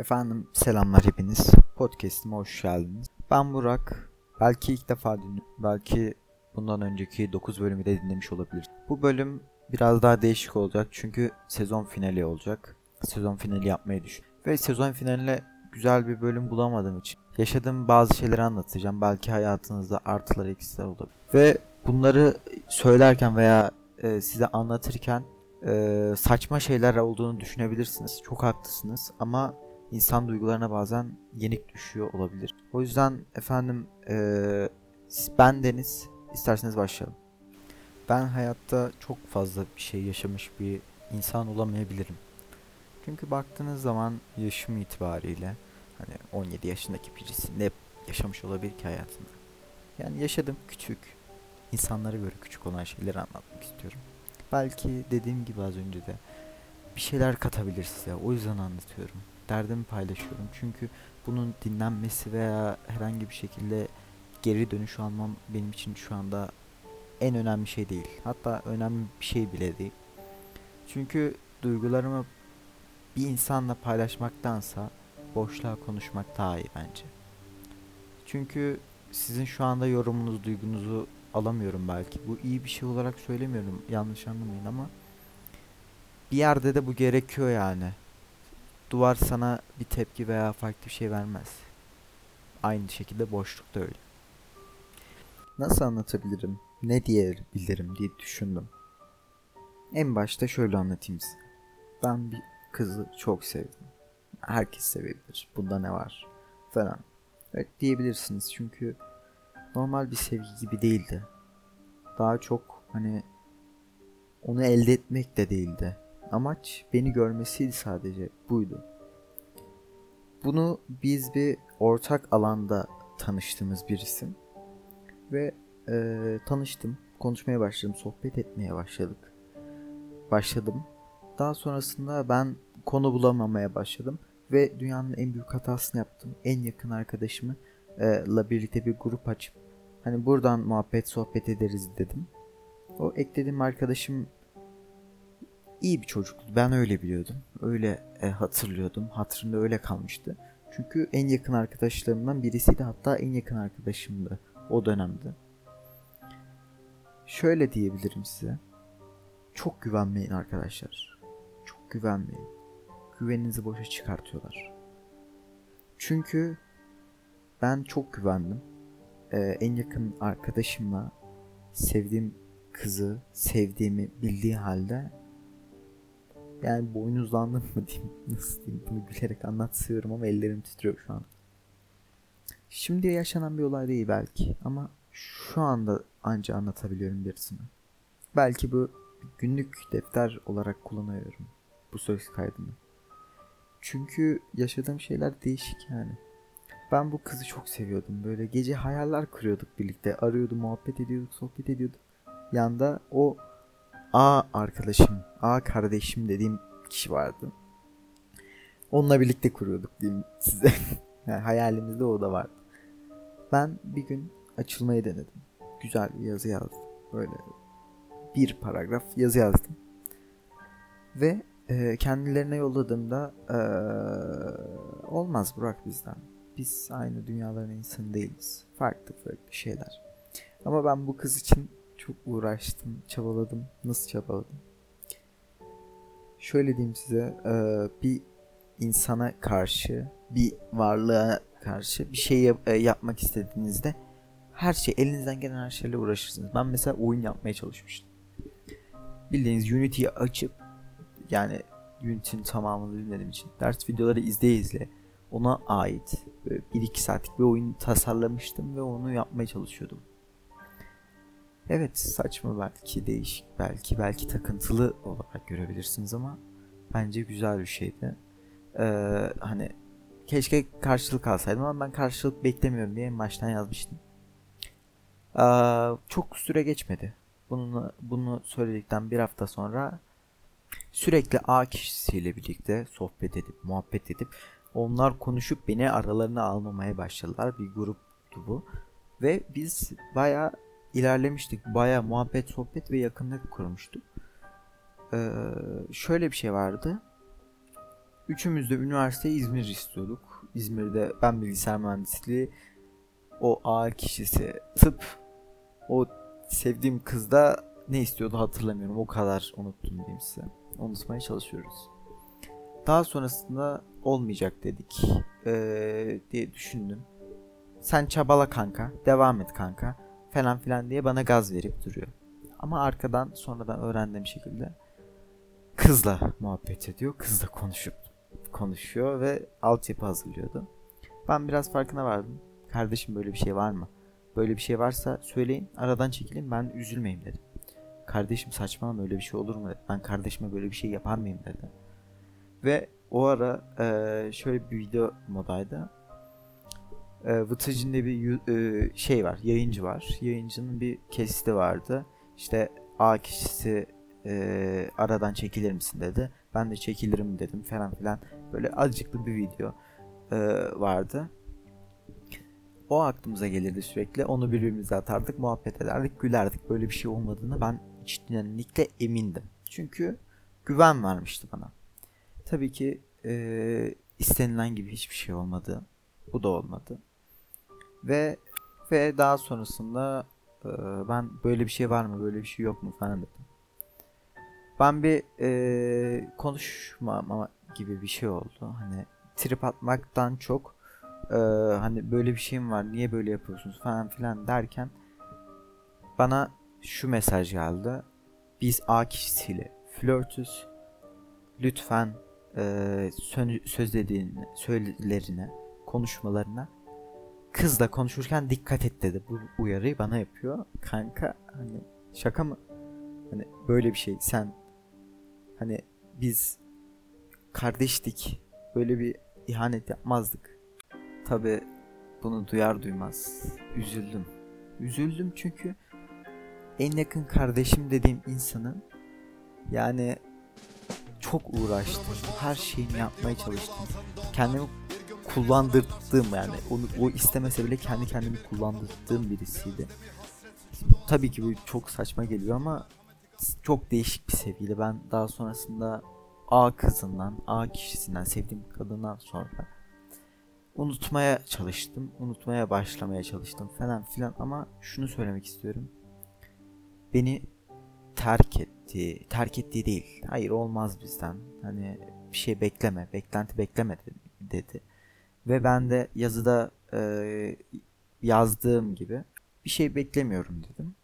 Efendim selamlar hepiniz. Podcast'ime hoş geldiniz. Ben Burak. Belki ilk defa dinliyorum. Belki bundan önceki 9 bölümü de dinlemiş olabilir. Bu bölüm biraz daha değişik olacak çünkü sezon finali olacak. Sezon finali yapmayı düşün. Ve sezon finaline güzel bir bölüm bulamadığım için yaşadığım bazı şeyleri anlatacağım. Belki hayatınızda artılar eksiler olabilir. Ve bunları söylerken veya e, size anlatırken e, saçma şeyler olduğunu düşünebilirsiniz. Çok haklısınız ama insan duygularına bazen yenik düşüyor olabilir. O yüzden efendim e, ben Deniz isterseniz başlayalım. Ben hayatta çok fazla bir şey yaşamış bir insan olamayabilirim. Çünkü baktığınız zaman yaşım itibariyle hani 17 yaşındaki birisi ne yaşamış olabilir ki hayatında? Yani yaşadım küçük, insanlara göre küçük olan şeyleri anlatmak istiyorum. Belki dediğim gibi az önce de bir şeyler katabilir size. O yüzden anlatıyorum. Derdimi paylaşıyorum. Çünkü bunun dinlenmesi veya herhangi bir şekilde geri dönüş almam benim için şu anda en önemli şey değil. Hatta önemli bir şey bile değil. Çünkü duygularımı bir insanla paylaşmaktansa boşluğa konuşmak daha iyi bence. Çünkü sizin şu anda yorumunuz, duygunuzu alamıyorum belki. Bu iyi bir şey olarak söylemiyorum. Yanlış anlamayın ama bir yerde de bu gerekiyor yani. Duvar sana bir tepki veya farklı bir şey vermez. Aynı şekilde boşluk da öyle. Nasıl anlatabilirim? Ne diyebilirim diye düşündüm. En başta şöyle anlatayım size. Ben bir kızı çok sevdim. Herkes sevebilir. Bunda ne var? Falan. Evet diyebilirsiniz çünkü normal bir sevgi gibi değildi. Daha çok hani onu elde etmek de değildi. Amaç beni görmesiydi sadece. Buydu. Bunu biz bir ortak alanda tanıştığımız birisi ve e, tanıştım, konuşmaya başladım, sohbet etmeye başladık. Başladım. Daha sonrasında ben konu bulamamaya başladım ve dünyanın en büyük hatasını yaptım. En yakın arkadaşımı e, la birlikte bir grup açıp hani buradan muhabbet sohbet ederiz dedim. O eklediğim arkadaşım iyi bir çocuktu. Ben öyle biliyordum. Öyle e, hatırlıyordum. Hatırımda öyle kalmıştı. Çünkü en yakın arkadaşlarımdan birisiydi. Hatta en yakın arkadaşımdı o dönemde. Şöyle diyebilirim size. Çok güvenmeyin arkadaşlar. Çok güvenmeyin. Güveninizi boşa çıkartıyorlar. Çünkü ben çok güvendim. Ee, en yakın arkadaşımla sevdiğim kızı sevdiğimi bildiği halde yani boynuzlandım mı diyeyim nasıl diyeyim bunu gülerek anlatıyorum ama ellerim titriyor şu an. Şimdi yaşanan bir olay değil belki ama şu anda anca anlatabiliyorum birisine. Belki bu günlük defter olarak kullanıyorum bu söz kaydını. Çünkü yaşadığım şeyler değişik yani. Ben bu kızı çok seviyordum. Böyle gece hayaller kuruyorduk birlikte. Arıyordum, muhabbet ediyorduk, sohbet ediyorduk. Yanda o A arkadaşım, A kardeşim dediğim kişi vardı. Onunla birlikte kuruyorduk diyeyim size. yani hayalimizde o da vardı. Ben bir gün açılmayı denedim. Güzel bir yazı yazdım. Böyle bir paragraf yazı yazdım. Ve e, kendilerine yolladığımda e, olmaz Burak bizden. Biz aynı dünyaların insanı değiliz. Farklı farklı şeyler. Ama ben bu kız için çok uğraştım, çabaladım. Nasıl çabaladım? Şöyle diyeyim size, e, bir insana karşı, bir varlığa karşı bir şey e, yapmak istediğinizde her şey elinizden gelen her şeyle uğraşırsınız. Ben mesela oyun yapmaya çalışmıştım. Bildiğiniz Unity'yi açıp yani Unity'nin tamamını bilmediğim için ders videoları izleye izle ona ait 1-2 saatlik bir oyun tasarlamıştım ve onu yapmaya çalışıyordum. Evet saçma belki değişik belki belki takıntılı olarak görebilirsiniz ama bence güzel bir şeydi. Ee, hani keşke karşılık alsaydım ama ben karşılık beklemiyorum diye baştan yazmıştım. Ee, çok süre geçmedi. Bunu, bunu söyledikten bir hafta sonra sürekli A kişisiyle birlikte sohbet edip muhabbet edip onlar konuşup beni aralarına almamaya başladılar. Bir gruptu bu. Ve biz baya ilerlemiştik. Baya muhabbet, sohbet ve yakınlık kurmuştuk. Ee, şöyle bir şey vardı. Üçümüz de üniversite İzmir istiyorduk. İzmir'de ben bilgisayar mühendisliği, o A kişisi tıp, o sevdiğim kız da ne istiyordu hatırlamıyorum. O kadar unuttum diyeyim size. Unutmaya çalışıyoruz. Daha sonrasında olmayacak dedik ee, diye düşündüm. Sen çabala kanka, devam et kanka falan filan diye bana gaz verip duruyor. Ama arkadan sonradan öğrendiğim şekilde kızla muhabbet ediyor. Kızla konuşup konuşuyor ve altyapı hazırlıyordu. Ben biraz farkına vardım. Kardeşim böyle bir şey var mı? Böyle bir şey varsa söyleyin aradan çekilin ben üzülmeyeyim dedim. Kardeşim saçmalama öyle bir şey olur mu. Ben kardeşime böyle bir şey yapar mıyım dedi. Ve o ara şöyle bir video modaydı. E, Vıtıcı'nda bir e, şey var, yayıncı var. Yayıncının bir kesiti vardı. İşte A kişisi e, aradan çekilir misin dedi. Ben de çekilirim dedim falan filan. Böyle azıcıklı bir video e, vardı. O aklımıza gelirdi sürekli. Onu birbirimize atardık, muhabbet ederdik, gülerdik. Böyle bir şey olmadığını ben içtenlikle emindim. Çünkü güven vermişti bana. Tabii ki e, istenilen gibi hiçbir şey olmadı. Bu da olmadı. Ve ve daha sonrasında e, ben böyle bir şey var mı, böyle bir şey yok mu falan dedim. Ben bir e, konuşmama gibi bir şey oldu. Hani trip atmaktan çok e, hani böyle bir şeyim var, niye böyle yapıyorsunuz falan filan derken bana şu mesaj geldi. Biz A kişisiyle flörtüz. Lütfen e, sözlediğine, söylerine, konuşmalarına kızla konuşurken dikkat et dedi. Bu uyarıyı bana yapıyor. Kanka hani şaka mı? Hani böyle bir şey sen hani biz kardeştik. Böyle bir ihanet yapmazdık. Tabi bunu duyar duymaz üzüldüm. Üzüldüm çünkü en yakın kardeşim dediğim insanın yani çok uğraştım. Her şeyini yapmaya çalıştım. Kendimi kullandırdığım yani onu o istemese bile kendi kendimi kullandırdığım birisiydi. Tabii ki bu çok saçma geliyor ama çok değişik bir seviydi. Ben daha sonrasında A kızından, A kişisinden, sevdiğim kadından sonra unutmaya çalıştım. Unutmaya başlamaya çalıştım falan filan ama şunu söylemek istiyorum. Beni terk etti. Terk ettiği değil. Hayır olmaz bizden. Hani bir şey bekleme. Beklenti bekleme dedi. Ve ben de yazıda e, yazdığım gibi bir şey beklemiyorum dedim.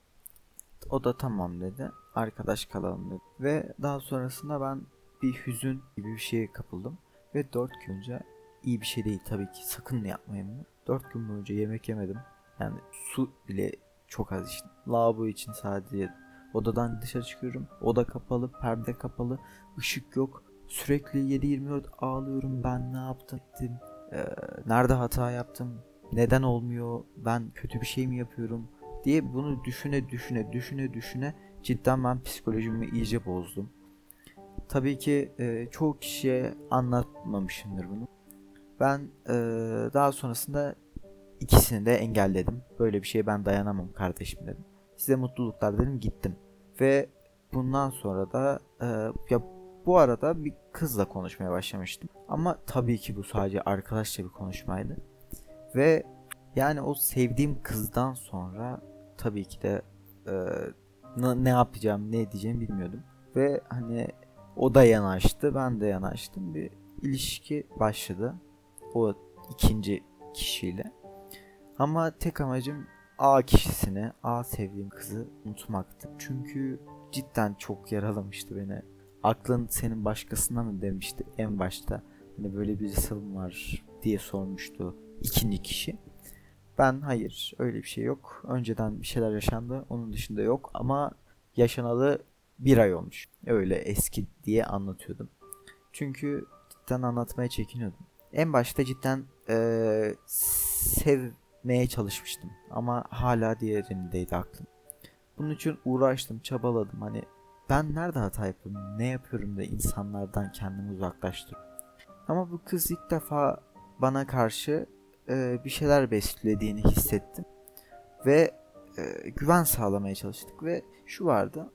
O da tamam dedi. Arkadaş kalalım dedi. Ve daha sonrasında ben bir hüzün gibi bir şeye kapıldım. Ve 4 gün önce iyi bir şey değil tabii ki sakın yapmayın bunu. 4 gün boyunca yemek yemedim. Yani su bile çok az içtim. Lavabo için sadece odadan dışarı çıkıyorum. Oda kapalı, perde kapalı, ışık yok. Sürekli 7-24 ağlıyorum ben ne yaptım ettim. Ee, nerede hata yaptım? Neden olmuyor? Ben kötü bir şey mi yapıyorum? diye bunu düşüne düşüne düşüne düşüne cidden ben psikolojimi iyice bozdum. Tabii ki e, çoğu kişiye anlatmamışımdır bunu. Ben e, daha sonrasında ikisini de engelledim. Böyle bir şeye ben dayanamam kardeşim dedim. Size mutluluklar dedim gittim. Ve bundan sonra da e, ya bu arada bir kızla konuşmaya başlamıştım. Ama tabii ki bu sadece arkadaşça bir konuşmaydı. Ve yani o sevdiğim kızdan sonra tabii ki de e, ne yapacağım, ne edeceğimi bilmiyordum. Ve hani o da yanaştı, ben de yanaştım. Bir ilişki başladı. O ikinci kişiyle. Ama tek amacım A kişisini, A sevdiğim kızı unutmaktı. Çünkü cidden çok yaralamıştı beni. Aklın senin başkasına mı demişti en başta. Hani böyle bir mı var diye sormuştu ikinci kişi. Ben hayır öyle bir şey yok. Önceden bir şeyler yaşandı. Onun dışında yok ama yaşanalı bir ay olmuş. Öyle eski diye anlatıyordum. Çünkü cidden anlatmaya çekiniyordum. En başta cidden ee, sevmeye çalışmıştım. Ama hala diğerindeydi aklım. Bunun için uğraştım, çabaladım. Hani ben nerede hata yapıyorum, ne yapıyorum da insanlardan kendimi uzaklaştırıyorum. Ama bu kız ilk defa bana karşı e, bir şeyler beslediğini hissettim. Ve e, güven sağlamaya çalıştık ve şu vardı.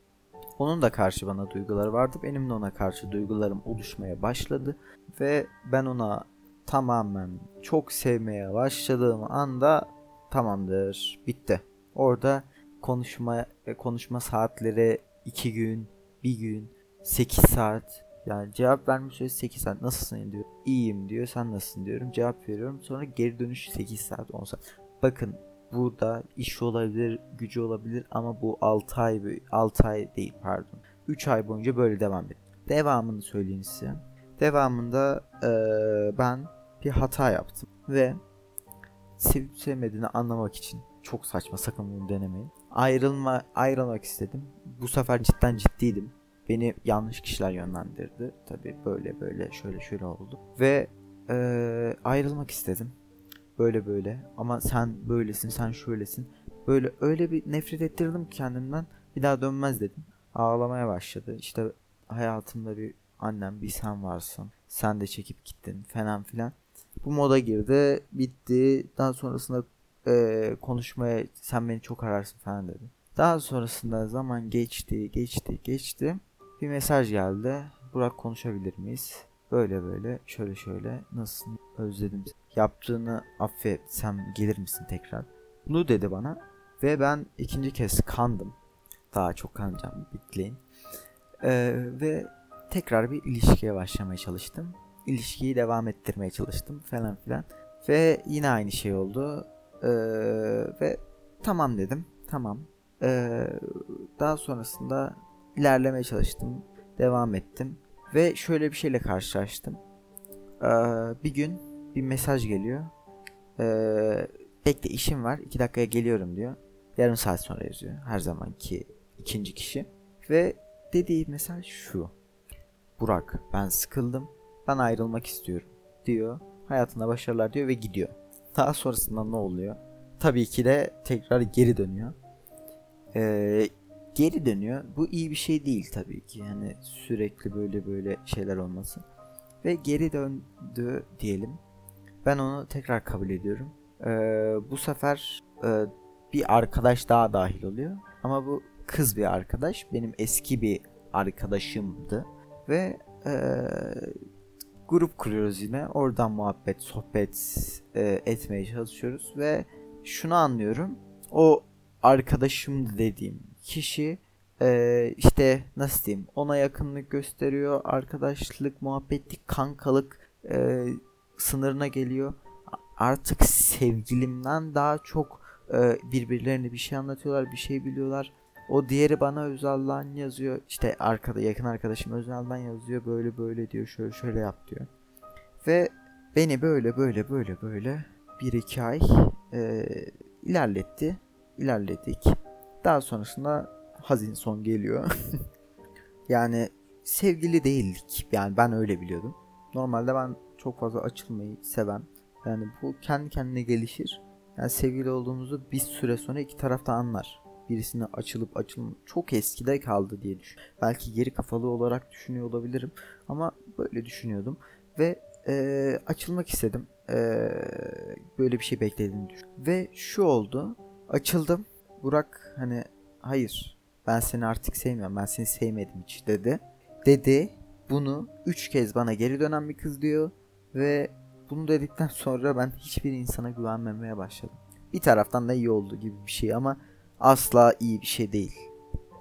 Onun da karşı bana duyguları vardı. Benim de ona karşı duygularım oluşmaya başladı. Ve ben ona tamamen çok sevmeye başladığım anda tamamdır bitti. Orada konuşma konuşma saatleri 2 gün, 1 gün, 8 saat. Yani cevap verme süresi 8 saat. Nasılsın diyor. İyiyim diyor. Sen nasılsın diyorum. Cevap veriyorum. Sonra geri dönüş 8 saat 10 saat. Bakın burada iş olabilir, gücü olabilir ama bu 6 ay 6 ay değil pardon. 3 ay boyunca böyle devam etti. Devamını söyleyeyim size. Devamında eee, ben bir hata yaptım ve sevip sevmediğini anlamak için çok saçma sakın bunu denemeyin. Ayrılma ayrılmak istedim. Bu sefer cidden ciddiydim. Beni yanlış kişiler yönlendirdi. Tabii böyle böyle şöyle şöyle oldu. Ve eee, ayrılmak istedim. Böyle böyle ama sen böylesin sen şöylesin. Böyle öyle bir nefret ettirdim ki kendimden. Bir daha dönmez dedim. Ağlamaya başladı. İşte hayatımda bir annem bir sen varsın. Sen de çekip gittin falan filan. Bu moda girdi. Bitti. Daha sonrasında eee, konuşmaya sen beni çok ararsın falan dedi. Daha sonrasında zaman geçti, geçti, geçti. Bir mesaj geldi. Burak konuşabilir miyiz? Böyle böyle, şöyle şöyle. Nasılsın? Özledim. Yaptığını affet. Sen gelir misin tekrar? Bunu dedi bana. Ve ben ikinci kez kandım. Daha çok kanacağım. Bekleyin. Ee, ve tekrar bir ilişkiye başlamaya çalıştım. İlişkiyi devam ettirmeye çalıştım falan filan. Ve yine aynı şey oldu. Ee, ve tamam dedim. Tamam. Ee, daha sonrasında ilerlemeye çalıştım. Devam ettim. Ve şöyle bir şeyle karşılaştım. Ee, bir gün bir mesaj geliyor. Ee, bekle işim var. iki dakikaya geliyorum diyor. Yarım saat sonra yazıyor. Her zamanki ikinci kişi. Ve dediği mesaj şu. Burak ben sıkıldım. Ben ayrılmak istiyorum diyor. Hayatında başarılar diyor ve gidiyor. Daha sonrasında ne oluyor? Tabii ki de tekrar geri dönüyor. Ee, geri dönüyor. Bu iyi bir şey değil tabii ki. Yani sürekli böyle böyle şeyler olması. Ve geri döndü diyelim. Ben onu tekrar kabul ediyorum. Ee, bu sefer e, bir arkadaş daha dahil oluyor. Ama bu kız bir arkadaş. Benim eski bir arkadaşımdı. Ve e, grup kuruyoruz yine. Oradan muhabbet, sohbet e, etmeye çalışıyoruz. Ve şunu anlıyorum. O arkadaşım dediğim kişi e, işte nasıl diyeyim ona yakınlık gösteriyor. Arkadaşlık, muhabbetlik, kankalık e, sınırına geliyor. Artık sevgilimden daha çok e, birbirlerine bir şey anlatıyorlar, bir şey biliyorlar. O diğeri bana özelden yazıyor. İşte arkada yakın arkadaşım özelden yazıyor. Böyle böyle diyor. Şöyle şöyle yap diyor. Ve beni böyle böyle böyle böyle bir iki ay e, ilerletti. İlerledik. Daha sonrasında hazin son geliyor. yani sevgili değildik. Yani ben öyle biliyordum. Normalde ben çok fazla açılmayı seven. Yani bu kendi kendine gelişir. Yani sevgili olduğumuzu bir süre sonra iki tarafta anlar. Birisine açılıp açılma çok eskide kaldı diye düşün. Belki geri kafalı olarak düşünüyor olabilirim ama böyle düşünüyordum ve e, açılmak istedim. E, böyle bir şey beklediğini düşün. Ve şu oldu. Açıldım. Burak hani hayır ben seni artık sevmiyorum. Ben seni sevmedim hiç dedi. Dedi. Bunu üç kez bana geri dönen bir kız diyor. Ve bunu dedikten sonra ben hiçbir insana güvenmemeye başladım. Bir taraftan da iyi oldu gibi bir şey ama asla iyi bir şey değil.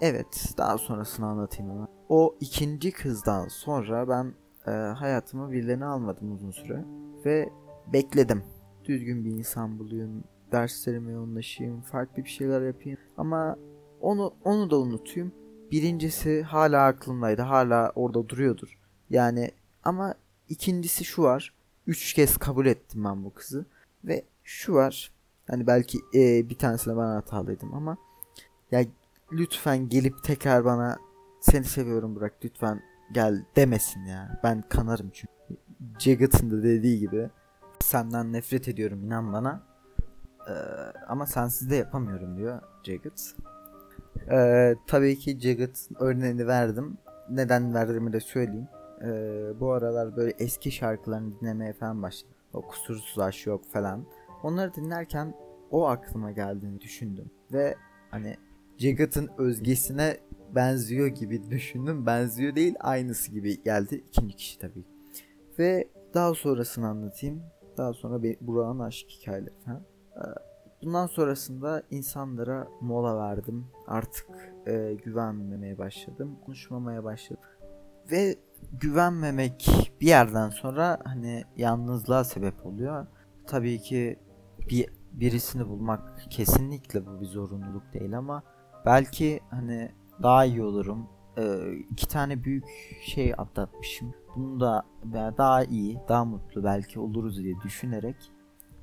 Evet, daha sonrasını anlatayım ama. O ikinci kızdan sonra ben e, hayatımı birilerini almadım uzun süre ve bekledim. Düzgün bir insan bulayım, derslerime yoğunlaşayım, farklı bir şeyler yapayım ama onu onu da unutayım. Birincisi hala aklımdaydı, hala orada duruyordur. Yani ama ikincisi şu var. Üç kez kabul ettim ben bu kızı ve şu var. Hani belki e, bir tanesine ben hatalıydım ama ya lütfen gelip tekrar bana seni seviyorum Burak lütfen gel demesin ya. Ben kanarım çünkü. Jagged'ın da dediği gibi senden nefret ediyorum inan bana. Ee, ama sensiz de yapamıyorum diyor Jagged. Ee, tabii ki Jagged örneğini verdim. Neden verdiğimi de söyleyeyim. Ee, bu aralar böyle eski şarkılarını dinlemeye falan başladım. O kusursuz aşk yok falan. Onları dinlerken o aklıma geldiğini düşündüm. Ve hani Jagged'ın özgesine benziyor gibi düşündüm. Benziyor değil aynısı gibi geldi. İkinci kişi tabii. Ve daha sonrasını anlatayım. Daha sonra Burak'ın aşk hikayeleri falan. Ee, Bundan sonrasında insanlara mola verdim. Artık e, güvenmemeye başladım. Konuşmamaya başladım. Ve güvenmemek bir yerden sonra hani yalnızlığa sebep oluyor. Tabii ki bir birisini bulmak kesinlikle bu bir zorunluluk değil ama belki hani daha iyi olurum. Ee, iki tane büyük şey atlatmışım. Bunu da daha iyi, daha mutlu belki oluruz diye düşünerek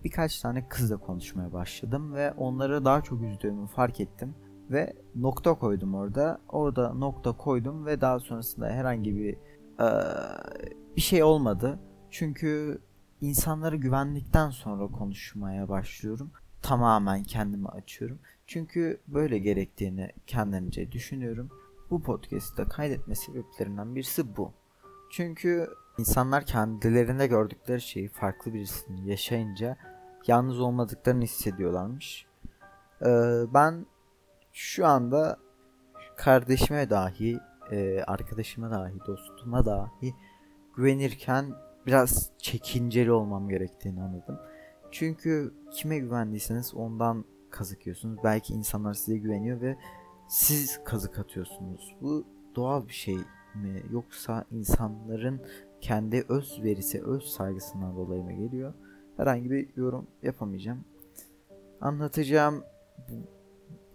birkaç tane kızla konuşmaya başladım ve onları daha çok üzdüğümü fark ettim ve nokta koydum orada. Orada nokta koydum ve daha sonrasında herhangi bir eee, bir şey olmadı. Çünkü insanları güvendikten sonra konuşmaya başlıyorum. Tamamen kendimi açıyorum. Çünkü böyle gerektiğini kendimce düşünüyorum. Bu podcast'te kaydetme sebeplerimden birisi bu. Çünkü insanlar kendilerinde gördükleri şeyi farklı birisini yaşayınca yalnız olmadıklarını hissediyorlarmış. Ee, ben şu anda kardeşime dahi, e, arkadaşıma dahi, dostuma dahi güvenirken biraz çekinceli olmam gerektiğini anladım. Çünkü kime güvendiyseniz ondan kazık yiyorsunuz. Belki insanlar size güveniyor ve siz kazık atıyorsunuz. Bu doğal bir şey mi yoksa insanların kendi öz verisi, öz saygısından dolayı mı geliyor? Herhangi bir yorum yapamayacağım. Anlatacağım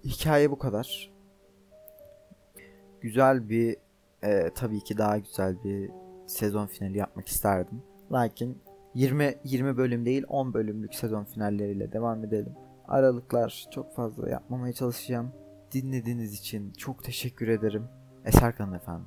hikaye bu kadar. Güzel bir e, tabii ki daha güzel bir sezon finali yapmak isterdim. Lakin 20 20 bölüm değil 10 bölümlük sezon finalleriyle devam edelim. Aralıklar çok fazla yapmamaya çalışacağım. Dinlediğiniz için çok teşekkür ederim. Eser kalın efendim.